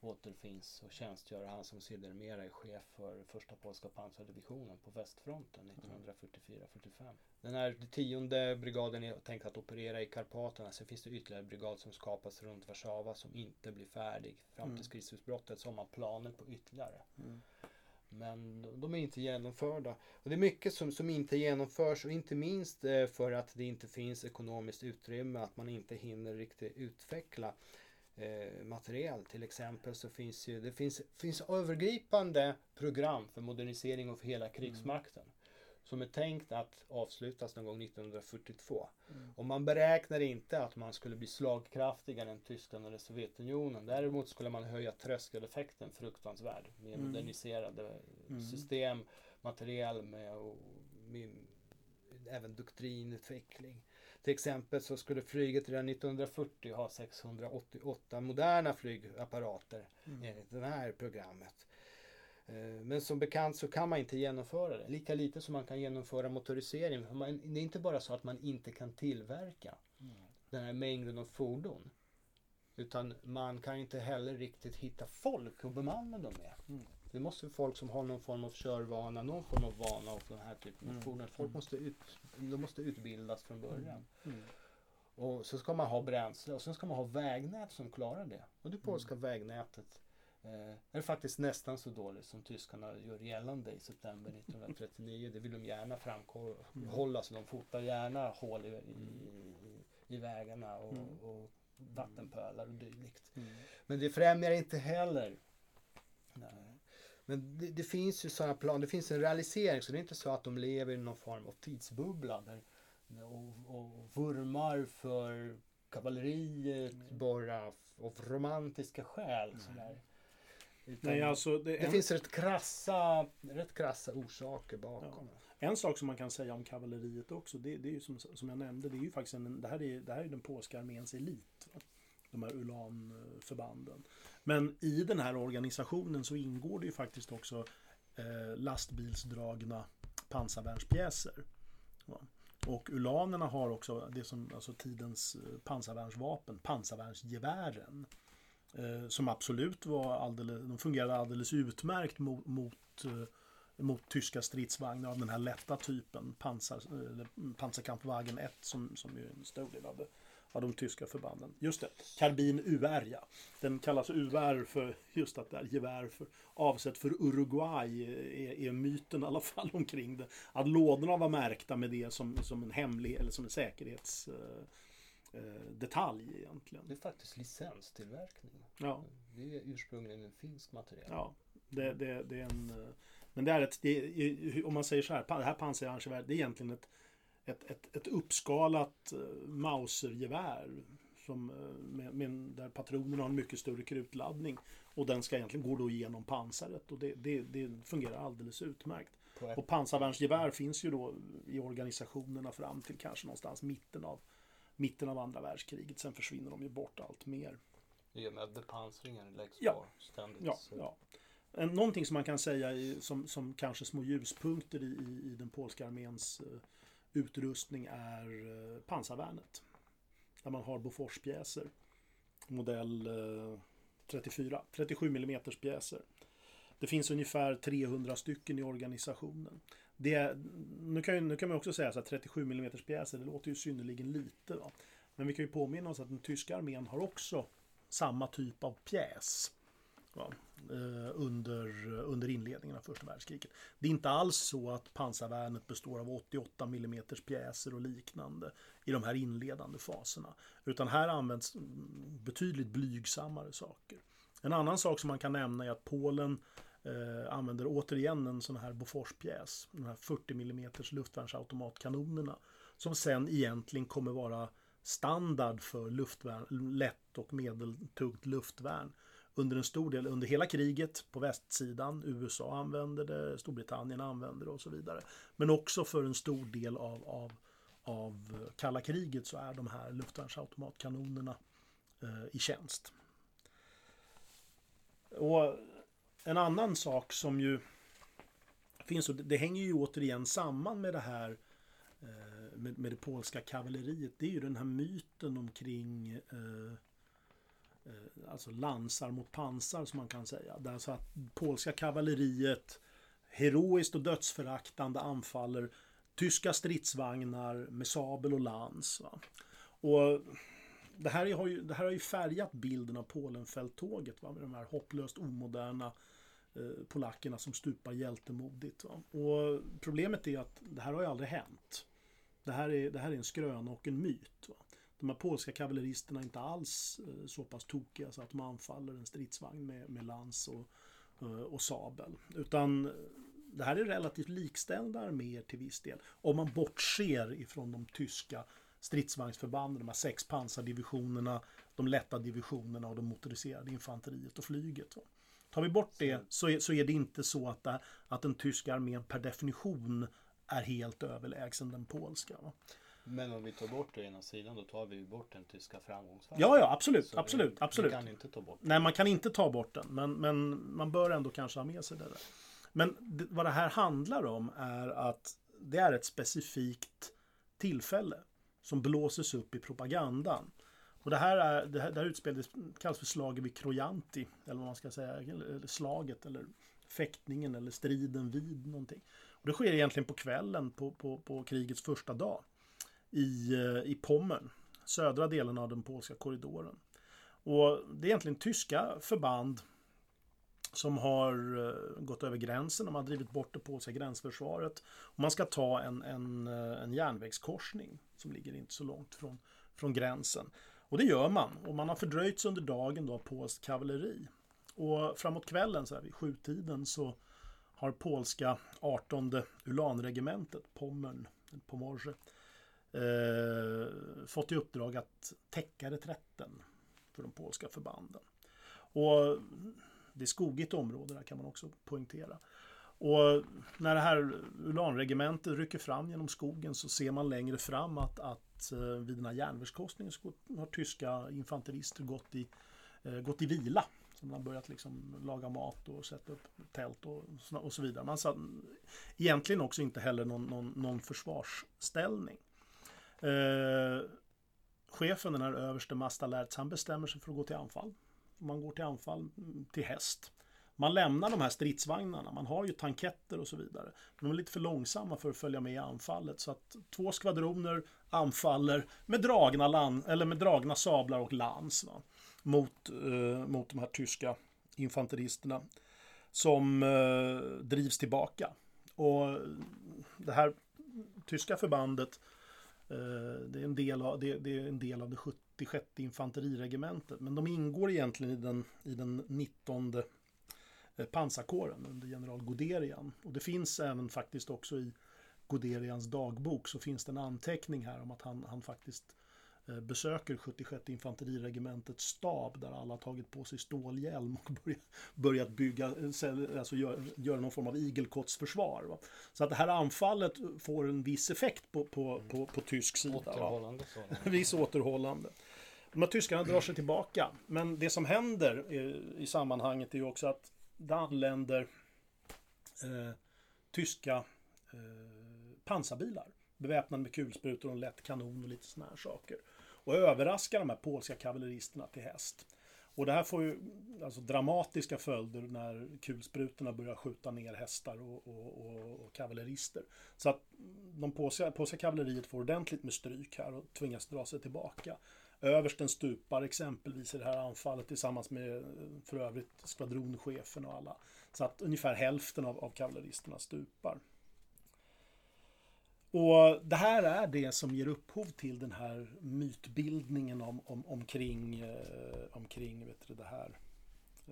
återfinns och tjänstgör. Han som sedermera är chef för första polska pansardivisionen på västfronten 1944-45. Den här tionde brigaden är tänkt att operera i Karpaterna. Sen finns det ytterligare brigad som skapas runt Warszawa som inte blir färdig. Fram till krigsutbrottet så har man planer på ytterligare. Men de är inte genomförda. Och det är mycket som, som inte genomförs och inte minst eh, för att det inte finns ekonomiskt utrymme, att man inte hinner riktigt utveckla eh, material. Till exempel så finns ju, det finns, finns övergripande program för modernisering av hela krigsmakten. Som är tänkt att avslutas någon gång 1942. Och man beräknar inte att man skulle bli slagkraftigare än Tyskland eller Sovjetunionen. Däremot skulle man höja tröskeleffekten fruktansvärd med moderniserade system, material med, och med även doktrinutveckling. Till exempel så skulle flyget redan 1940 ha 688 moderna flygapparater enligt det här programmet. Eh, Men som bekant så kan man inte genomföra det. Lika lite som man kan genomföra motorisering. Man, det är inte bara så att man inte kan tillverka den här mängden av fordon. Utan man kan inte heller riktigt hitta folk att bemanna dem med. Det måste folk som har någon form av körvana, någon form av vana av den här typen av fordon. Folk måste, ut, de måste utbildas från början. Och så ska man ha bränsle och sen ska man ha vägnät som klarar det. Och det polska vägnätet är faktiskt nästan så dåligt som tyskarna gör gällande i september 1939. Det vill de gärna framhålla så de fotar gärna hål i, i, i, vägarna och, och vattenpölar och dylikt. Men det främjar inte heller. Nej. Men det, det finns ju sådana plan, det finns en realisering så det är inte så att de lever i någon form av tidsbubbla där, och, och vurmar för kavalleriet bara av romantiska skäl. Sådär. Utan Nej, alltså, det, det en, finns rätt krassa, rätt krassa orsaker bakom. en sak som man kan säga om kavalleriet också, det, det är ju som, som jag nämnde, det är ju faktiskt en, det här är, det här är den polska arméns elit. Va? De här ulanförbanden. Men i den här organisationen så ingår det ju faktiskt också eh, lastbilsdragna pansarvärnspjäser. Va? Och ulanerna har också det som alltså tidens eh, pansarvärnsvapen, pansarvärnsgevären. Eh, som absolut var alldeles, de fungerade alldeles utmärkt mot, mot, eh, mot tyska stridsvagnar av den här lätta typen. Pansar, eller 1 som, som är en stor del av, det, av de tyska förbanden. Just det, karbin UR ja. Den kallas UR för just att det är gevär för, avsett för Uruguay eh, är, är myten i alla fall omkring det. Att lådorna var märkta med det som, som en hemlig eller som en säkerhets eh, detalj egentligen. Det är faktiskt licenstillverkning. Ja. Det är ursprungligen en finsk material. Ja, det, det, det är en... eh, Men det är ett, det om man säger så här, det här pansargeväret, det är egentligen ett, ett, ett, ett uppskalat eh, Mausergevär. Som, eh, med, med, där patronerna har en mycket större krutladdning. Och den ska egentligen gå då igenom pansaret och det, det, det fungerar alldeles utmärkt. Och pansarvärnsgevär finns ju då i organisationerna fram till kanske någonstans mitten av, mitten av andra världskriget. Sen försvinner de ju bort allt mer. I och med att bepansringen läggs Ja. på ständigt. Ja, ja. Någonting som man kan säga i, som, som kanske små ljuspunkter i, i, i den polska arméns eh, utrustning är eh, pansarvärnet. Där man har Boforspjäser. Modell eh, 34, 37 mm pjäser. Det finns ungefär 300 stycken i organisationen. Det, nu, kan, ju- nu kan man också säga så att 37 mm pjäser, det låter ju synnerligen lite. Va? Men vi kan ju påminna oss att den tyska armén har också samma typ av pjäs va, eh, under, under inledningen av första världskriget. Det är inte alls så att pansarvärnet består av 88 mm pjäser och liknande i de här inledande faserna. Utan här används betydligt blygsammare saker. En annan sak som man kan nämna är att Polen eh, använder återigen en sån här Boforspjäs, de här 40 mm luftvärnsautomatkanonerna, som sen egentligen kommer vara standard för luftvärn, lätt och medeltungt luftvärn under en stor del, under hela kriget på västsidan. USA använder det, Storbritannien använder det och så vidare. Men också för en stor del av, av, av kalla kriget så är de här luftvärnsautomatkanonerna eh, i tjänst. Och en annan sak som ju finns, och det, hänger ju återigen samman med det här eh, med, med det polska kavalleriet, det är ju den här myten omkring eh, eh alltså lansar mot pansar som man kan säga. Där så alltså att polska kavalleriet heroiskt och dödsföraktande anfaller tyska stridsvagnar med sabel och lans. Va? Och det här, har ju, det här har ju färgat bilden av Polenfälttåget va? med de här hopplöst omoderna eh, Eh, polackerna som stupar hjältemodigt. Va? Och problemet är att det här har ju aldrig hänt. Det här är, det här är en skröna och en myt. Va? De här polska kavalleristerna är inte alls eh, så pass tokiga så att de anfaller en stridsvagn med, med lans och, eh, och sabel. Utan det här är relativt likställda arméer till viss del. Om man bortser ifrån de tyska stridsvagnsförbanden, de här sex pansardivisionerna, de lätta divisionerna och de motoriserade infanteriet och flyget. Tar vi bort det så är, så är det inte så att, det, att den tyska armén per definition är helt överlägsen den polska. Va? Men om vi tar bort det ena sidan då tar vi bort den tyska framgångsfaktorn. Ja, ja, absolut, Så absolut, vi, absolut. Vi kan inte ta bort den. Nej, man kan inte ta bort den, men, men man bör ändå kanske ha med sig det där. Men det, vad det här handlar om är att det är ett specifikt tillfälle som blåses upp i propagandan. Och det här, är, det här, det här utspelet kallas för slaget vid Krojanti, eller vad man ska säga, eller slaget, eller fäktningen, eller striden vid någonting. Och det sker egentligen på kvällen på, på, på krigets första dag i, eh, i Pommern, södra delen av den polska korridoren. Och det är egentligen tyska förband som har eh, gått över gränsen. De har drivit bort det polska gränsförsvaret. Och man ska ta en, en, eh, en järnvägskorsning som ligger inte så långt från, från gränsen. Och det gör man. Och man har fördröjts under dagen då av polskt kavalleri. Och framåt kvällen, så här vid sjutiden, så har polska 18 Ulanregementet, Pommern, Pomorze, eh, fått i uppdrag att täcka reträtten för de polska förbanden. Och det är skogigt område där kan man också poängtera. Och när det här ulanregementet rycker fram genom skogen så ser man längre fram att, att Eh, vid den här järnvägskorsningen så har tyska infanterister gått i, eh, gått i vila. Så man har börjat liksom laga mat och sätta upp tält och, och så vidare. Man satt egentligen också inte heller någon, någon, någon försvarsställning. Eh, chefen, den här överste Mastalertz, han bestämmer sig för att gå till anfall. Man går till anfall mm, till häst. Man lämnar de här stridsvagnarna, man har ju tanketter och så vidare. Men de är lite för långsamma för att följa med i anfallet. Så att två skvadroner anfaller med dragna, land, eller med dragna sablar och lans va, mot, eh, mot de här tyska infanteristerna. Som eh, drivs tillbaka. Och det här tyska förbandet eh, det är, en del av, det, det är en del av det 76 infanteriregementet. Men de ingår egentligen i den, i den 19 pansarkåren under general Guderian. Och det finns även faktiskt också i Guderians dagbok så finns det en anteckning här om att han, han faktiskt eh, besöker 76 infanteriregementets stab där alla tagit på sig stålhjälm och börjat bygga, eh, alltså göra, någon form av igelkottsförsvar. Va? Så att det här anfallet får en viss effekt på, på, på, på tysk sida. Återhållande. Viss återhållande. De här tyskarna drar sig tillbaka. Men det som händer i, i sammanhanget är ju också att anländer eh, tyska eh, pansarbilar. Beväpnade med kulsprutor och en lätt kanon och lite sådana här saker. Och överraskar de här polska kavalleristerna till häst. Och det här får ju alltså, dramatiska följder när kulsprutorna börjar skjuta ner hästar och, och, och, och kavallerister. Så att de polska, polska kavalleriet får ordentligt med stryk här och tvingas dra sig tillbaka. Översten stupar exempelvis i det här anfallet tillsammans med eh, för övrigt skvadronchefen och alla. Så att ungefär hälften av, av kavalleristerna stupar. Och det här är det som ger upphov till den här mytbildningen om, om, omkring, eh, omkring vet du, det här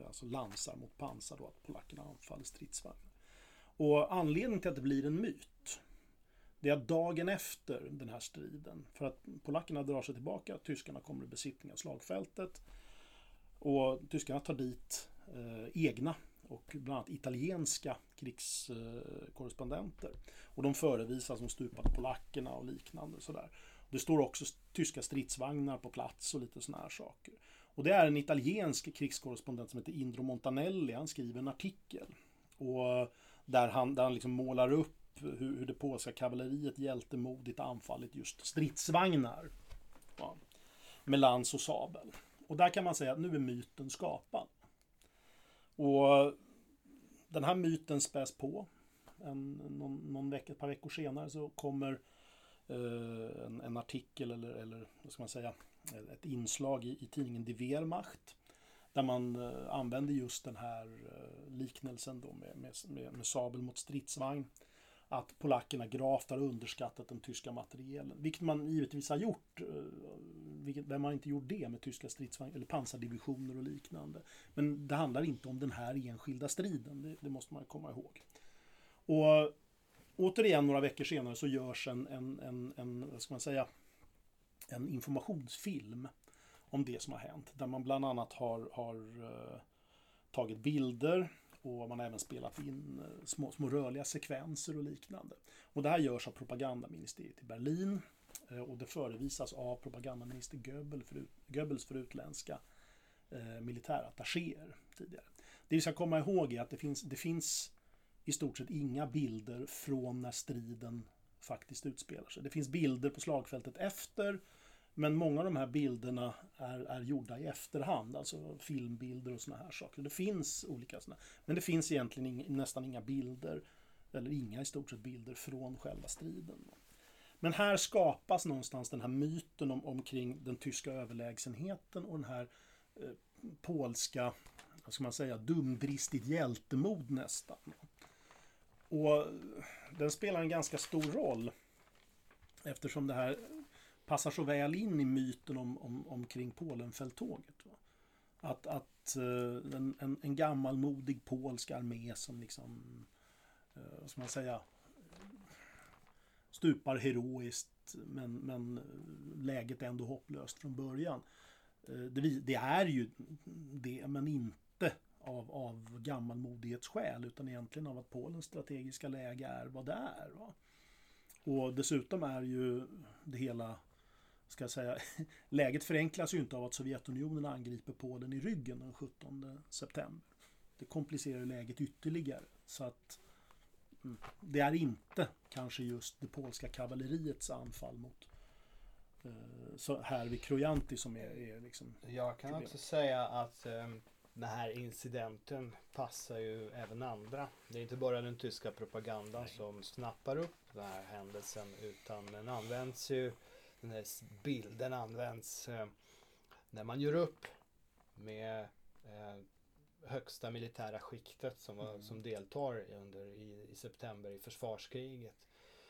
alltså lansar mot pansar då, att polackerna anfaller stridsvagnar. Och anledningen till att det blir en myt det är dagen efter den här striden, för att polackerna drar sig tillbaka, tyskarna kommer i besittning av slagfältet och tyskarna tar dit eh, egna och bland annat italienska krigskorrespondenter. Och de förevisas som stupade polackerna och liknande. Sådär. Det står också tyska stridsvagnar på plats och lite sådana här saker. Och det är en italiensk krigskorrespondent som heter Indro Montanelli. Han skriver en artikel. Och där han, där han liksom målar upp hur, hur det polska kavalleriet hjältemodigt anfallit just stridsvagnar. Ja, med lans och sabel. och där kan man säga att nu är myten skapad. Och den här myten späs på. En, någon, någon vecka, ett par veckor senare så kommer eh, en, en, artikel eller, eller vad ska man säga, ett inslag i, i tidningen Die Wehrmacht. Där man eh, använder just den här eh, liknelsen då med, med, med, med sabel mot stridsvagn att polackerna gravt har underskattat den tyska materielen. Vilket man givetvis har gjort. Eh, vilket, vem har inte gjort det med tyska stridsvagnar eller pansardivisioner och liknande. Men det handlar inte om den här enskilda striden. Det, det måste man komma ihåg. Och återigen några veckor senare så görs en, en, en, en vad ska man säga, en informationsfilm om det som har hänt. Där man bland annat har, har uh, tagit bilder och man har även spelat in eh, små, små rörliga sekvenser och liknande. Och det här görs av propagandaministeriet i Berlin eh, och det förevisas av propagandaminister Goebbels för, Goebbels för utländska eh, militärattachéer tidigare. Det vi ska komma ihåg är att det finns, det finns i stort sett inga bilder från när striden faktiskt utspelar sig. Det finns bilder på slagfältet efter men många av de här bilderna är, är gjorda i efterhand, alltså filmbilder och såna här saker. Det finns olika sådana. Men det finns egentligen ing, nästan inga bilder, eller inga i stort sett bilder från själva striden. Men här skapas någonstans den här myten om, omkring den tyska överlägsenheten och den här eh, polska, vad ska man säga, dumdristigt hjältemod nästan. Och den spelar en ganska stor roll eftersom det här passar så väl in i myten om, om, omkring Polenfälttåget. Att, att uh, en, en, en gammalmodig polsk armé som liksom, uh, vad ska man säga, stupar heroiskt men, men eh, läget är ändå hopplöst från början. Uh, det, det, är ju det, men inte av, av gammalmodighetsskäl utan egentligen av att Polens strategiska läge är vad det är. Va? Och dessutom är ju det hela ska säga, läget förenklas ju inte av att Sovjetunionen angriper Polen i ryggen den 17 september. Det komplicerar läget ytterligare. Så att mm, det är inte kanske just det polska kavalleriets anfall mot eh, så här vid Krojanti som är, är liksom Jag kan problemet. också säga att eh, den här incidenten passar ju även andra. Det är inte bara den tyska propagandan Nej. som snappar upp den här händelsen utan den används ju den här bilden används eh, när man gör upp med eh, högsta militära skiktet som, var, mm. som deltar under, i, i, september i försvarskriget.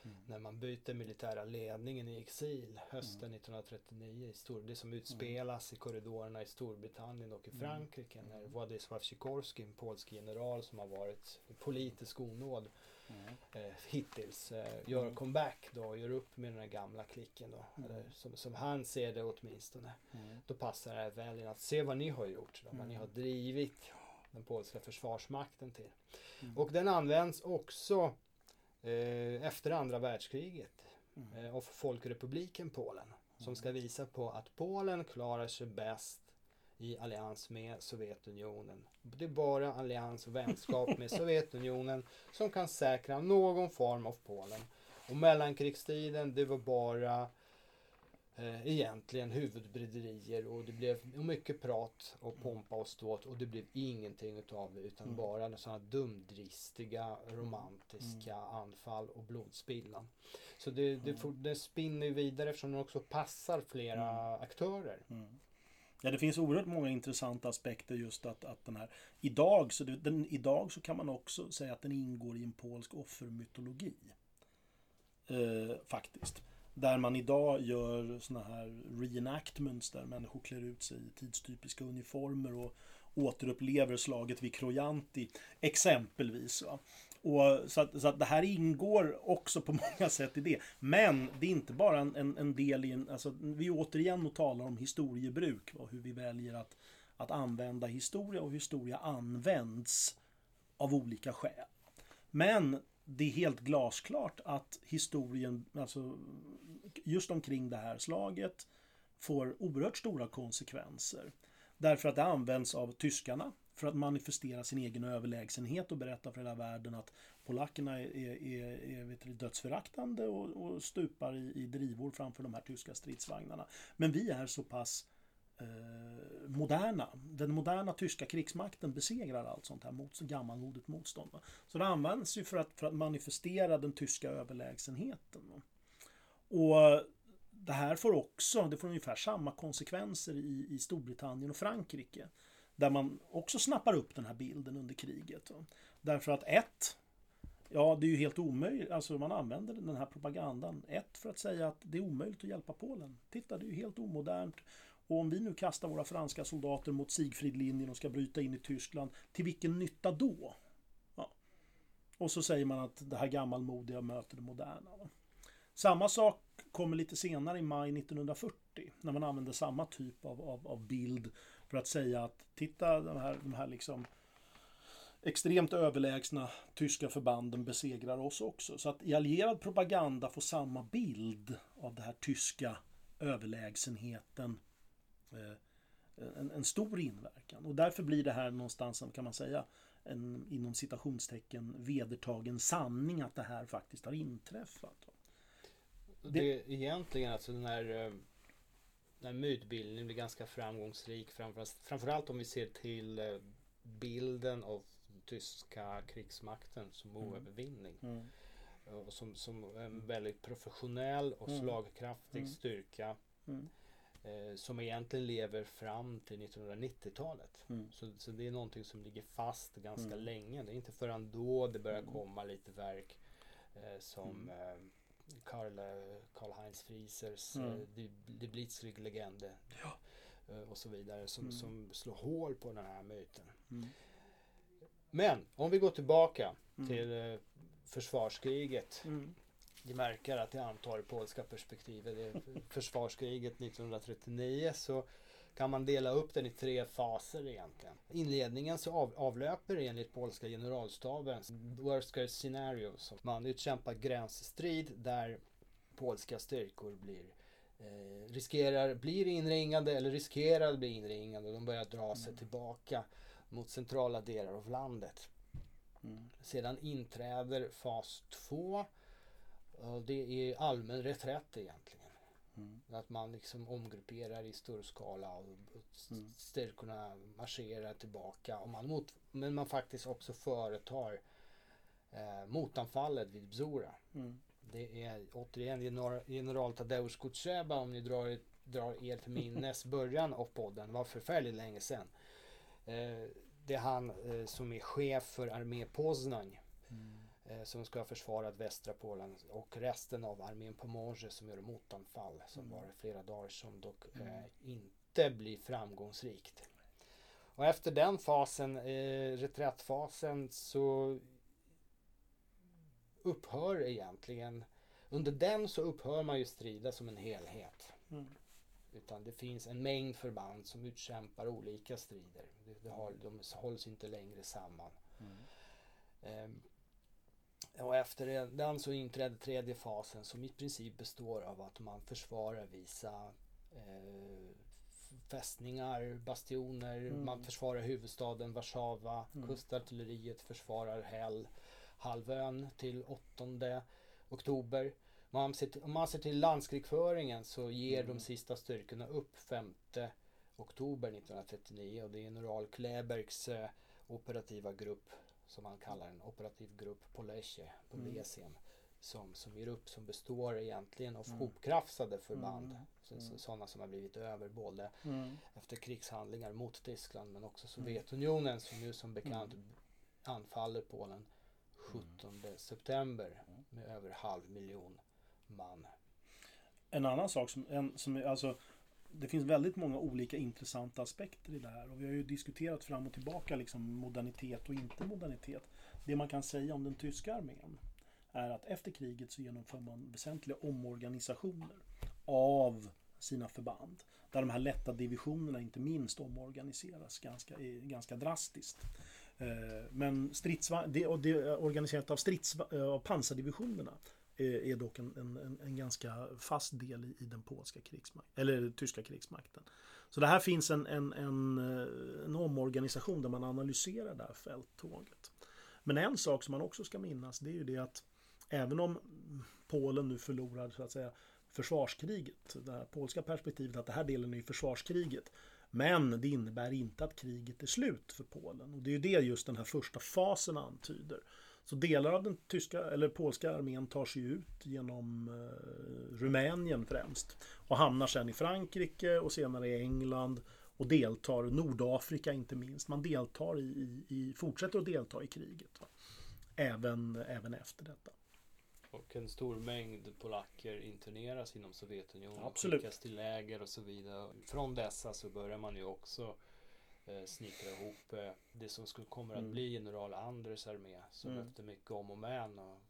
Mm. När man byter militära ledningen i exil hösten mm. 1939. I Stor, det som utspelas i korridorerna i Storbritannien och i mm. Frankrike. När Władysław Sikorski, en polsk general som har varit politisk onåd mm. eh, hittills eh, gör mm. comeback då och gör upp med den här gamla klicken då. Mm. Eller, som, som han ser det åtminstone. Mm. Då passar det väl att se vad ni har gjort. Då, vad ni har drivit den polska försvarsmakten till. Och den används också eh, efter andra världskriget eh, av Folkrepubliken Polen. Som ska visa på att Polen klarar sig bäst i allians med Sovjetunionen. Det är bara allians och vänskap med Sovjetunionen som kan säkra någon form av Polen. Och mellankrigstiden, det var bara eh, egentligen huvudbrederier och det blev mycket prat och pompa och ståt och det blev ingenting utav det utan mm. bara sådana dumdristiga romantiska mm. anfall och blodspillan. Så det, det, mm. det spinner vidare eftersom det också passar flera mm. aktörer. Mm. Ja, det finns oerhört många intressanta aspekter just att, att den här... Idag så, den, idag så kan man också säga att den ingår i en polsk offermytologi. Eh, faktiskt. Där man idag gör såna här reenactments där människor klär ut sig i tidstypiska uniformer och återupplever slaget vid Krojanti exempelvis. Va? Och så, att, så att det här ingår också på många sätt i det. Men det är inte bara en, en, en del i en... Alltså, vi återigen och talar om historiebruk och hur vi väljer att, att använda historia och hur historia används av olika skäl. Men det är helt glasklart att historien, alltså just omkring det här slaget, får oerhört stora konsekvenser. Därför att det används av tyskarna för att manifestera sin egen överlägsenhet och berätta för hela världen att polackerna är, är, är, vet du, dödsföraktande och, och stupar i, i drivor framför de här tyska stridsvagnarna. Men vi är så pass eh, moderna, den moderna tyska krigsmakten besegrar allt sånt här mot, gammalmodigt motstånd. Va? Så det används ju för att, för att manifestera den tyska överlägsenheten. Va? Och det här får också, det får ungefär samma konsekvenser i, i Storbritannien och Frankrike. Där man också snappar upp den här bilden under kriget. Därför att ett, Ja, det är ju helt omöjligt. Alltså man använder den här propagandan. Ett, för att säga att det är omöjligt att hjälpa Polen. Titta, det är ju helt omodernt. Och om vi nu kastar våra franska soldater mot Sigfridlinjen och ska bryta in i Tyskland, till vilken nytta då? Ja. Och så säger man att det här gammalmodiga möter det moderna. Samma sak kommer lite senare i maj 1940 när man använder samma typ av, av, av bild för att säga att titta de här, de här liksom extremt överlägsna tyska förbanden besegrar oss också. Så att i allierad propaganda får samma bild av den här tyska överlägsenheten eh, en, en, stor inverkan. Och därför blir det här någonstans, kan man säga, en inom citationstecken vedertagen sanning att det här faktiskt har inträffat. Det, det egentligen alltså den här, eh, den här mytbildningen blir ganska framgångsrik framförallt, framförallt om vi ser till eh, bilden av tyska krigsmakten som mm. oövervinning. Mm. Och som, som en väldigt professionell och mm. slagkraftig mm. styrka. Mm. Eh, som egentligen lever fram till 1990-talet. Mm. Så, så det är någonting som ligger fast ganska länge. Det är inte förrän då det börjar komma lite verk eh, som eh, Karl, Karl Heinz Friesers mm. eh, Die, Die Blitzkrieg-legende. Ja. Eh, och så vidare som, som slår hål på den här myten. Men om vi går tillbaka mm. till eh, försvarskriget. Mm. Vi märker att jag antar det polska perspektivet, det försvarskriget 1939 så kan man dela upp den i tre faser egentligen. Inledningen så av, avlöper enligt polska generalstabens worst case scenario. Så man utkämpar gränsstrid där polska styrkor blir eh, riskerar, blir inringade eller riskerar att bli inringade och de börjar dra sig mm. tillbaka mot centrala delar av landet. Mm. Sedan inträder fas 2. Det är allmän reträtt egentligen. Mm. Att man liksom omgrupperar i större skala och mm. styrkorna marscherar tillbaka. Och man mot, men man faktiskt också företar eh, motanfallet vid Bzura. Mm. Det är återigen general, general Tadeusz Kutjeba om ni drar, drar er till minnes början av podden. Det var förfärligt länge sedan. Eh, det är han eh, som är chef för armé Poznań. Mm. Eh, som ska ha försvarat västra Polen och resten av armén Pomorze som gör motanfall som mm. var flera dagar som dock mm. inte blir framgångsrikt. Och efter den fasen, eh, reträttfasen, så upphör egentligen, under den så upphör man ju strida som en helhet. Mm. Utan det finns en mängd förband som utkämpar olika strider. Det, det har, de hålls inte längre samman. Mm. Ehm, och efter den så inträder tredje fasen som i princip består av att man försvarar vissa eh, fästningar, bastioner, mm. man försvarar huvudstaden Warszawa, mm. kustartilleriet försvarar Hell, halvön till 8 oktober. Man ser till, om man ser till landskrigföringen så ger mm. de sista styrkorna upp 5 oktober 1939 och det är general Klebergs eh, operativa grupp som han kallar den, operativ grupp Polesje, Polesien. Mm. Som, som ger upp, som består egentligen av mm. hopkrafsade förband. Mm. Så, så, mm. sådana som har blivit över både mm. efter krigshandlingar mot Tyskland men också Sovjetunionen som nu som bekant mm. anfaller Polen 17 september med över halv miljon man. En annan sak som, en, som alltså, det finns väldigt många olika intressanta aspekter i det här och vi har ju diskuterat fram och tillbaka liksom modernitet och inte modernitet. Det man kan säga om den tyska armén är att efter kriget så genomför man väsentliga omorganisationer av sina förband. Där de här lätta divisionerna inte minst omorganiseras ganska, eh, ganska drastiskt. Eh, men stridsvagn, det, det är organiserat av, strids, eh, av pansardivisionerna Eh, är dock en, en, en ganska fast del i, i den polska krigsmakten, eller tyska krigsmakten. Så det här finns en, en, en, eh, en omorganisation där man analyserar det här fälttåget. Men en sak som man också ska minnas det är ju det att även om Polen nu förlorar så att säga försvarskriget. Det här polska perspektivet att det här delen är ju försvarskriget. Men det innebär inte att kriget är slut för Polen. Och det är ju det just den här första fasen antyder. Så delar av den tyska eller polska armén tar sig ut genom eh, Rumänien främst. Och hamnar sen i Frankrike och senare i England. Och deltar, Nordafrika inte minst. Man deltar i, i, i fortsätter att delta i kriget. Va? Även, även efter detta. Och en stor mängd polacker interneras inom Sovjetunionen. Absolut. Skickas till läger och så vidare. Från dessa så börjar man ju också snickra ihop eh, det som skulle kommer att Mm. bli general Anders armé. Som Mm. efter mycket om och men och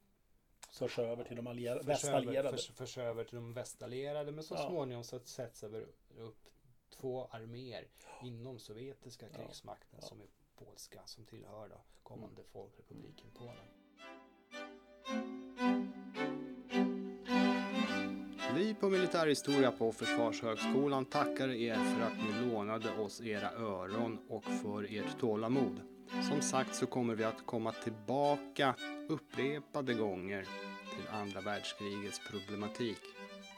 Förs över till de allierade, förs västallierade. förs, förs över till de västallierade. Men så Ja. småningom så sätts över upp två arméer inom sovjetiska Ja. krigsmakten Ja. som är polska som tillhör då kommande folkrepubliken Polen. Vi på Militärhistoria på Försvarshögskolan tackar er för att ni lånade oss era öron och för ert tålamod. Som sagt så kommer vi att komma tillbaka upprepade gånger till andra världskrigets problematik.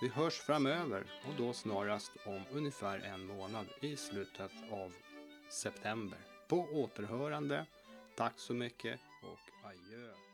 Vi hörs framöver och då snarast om ungefär en månad i slutet av september. På återhörande. Tack så mycket och adjö.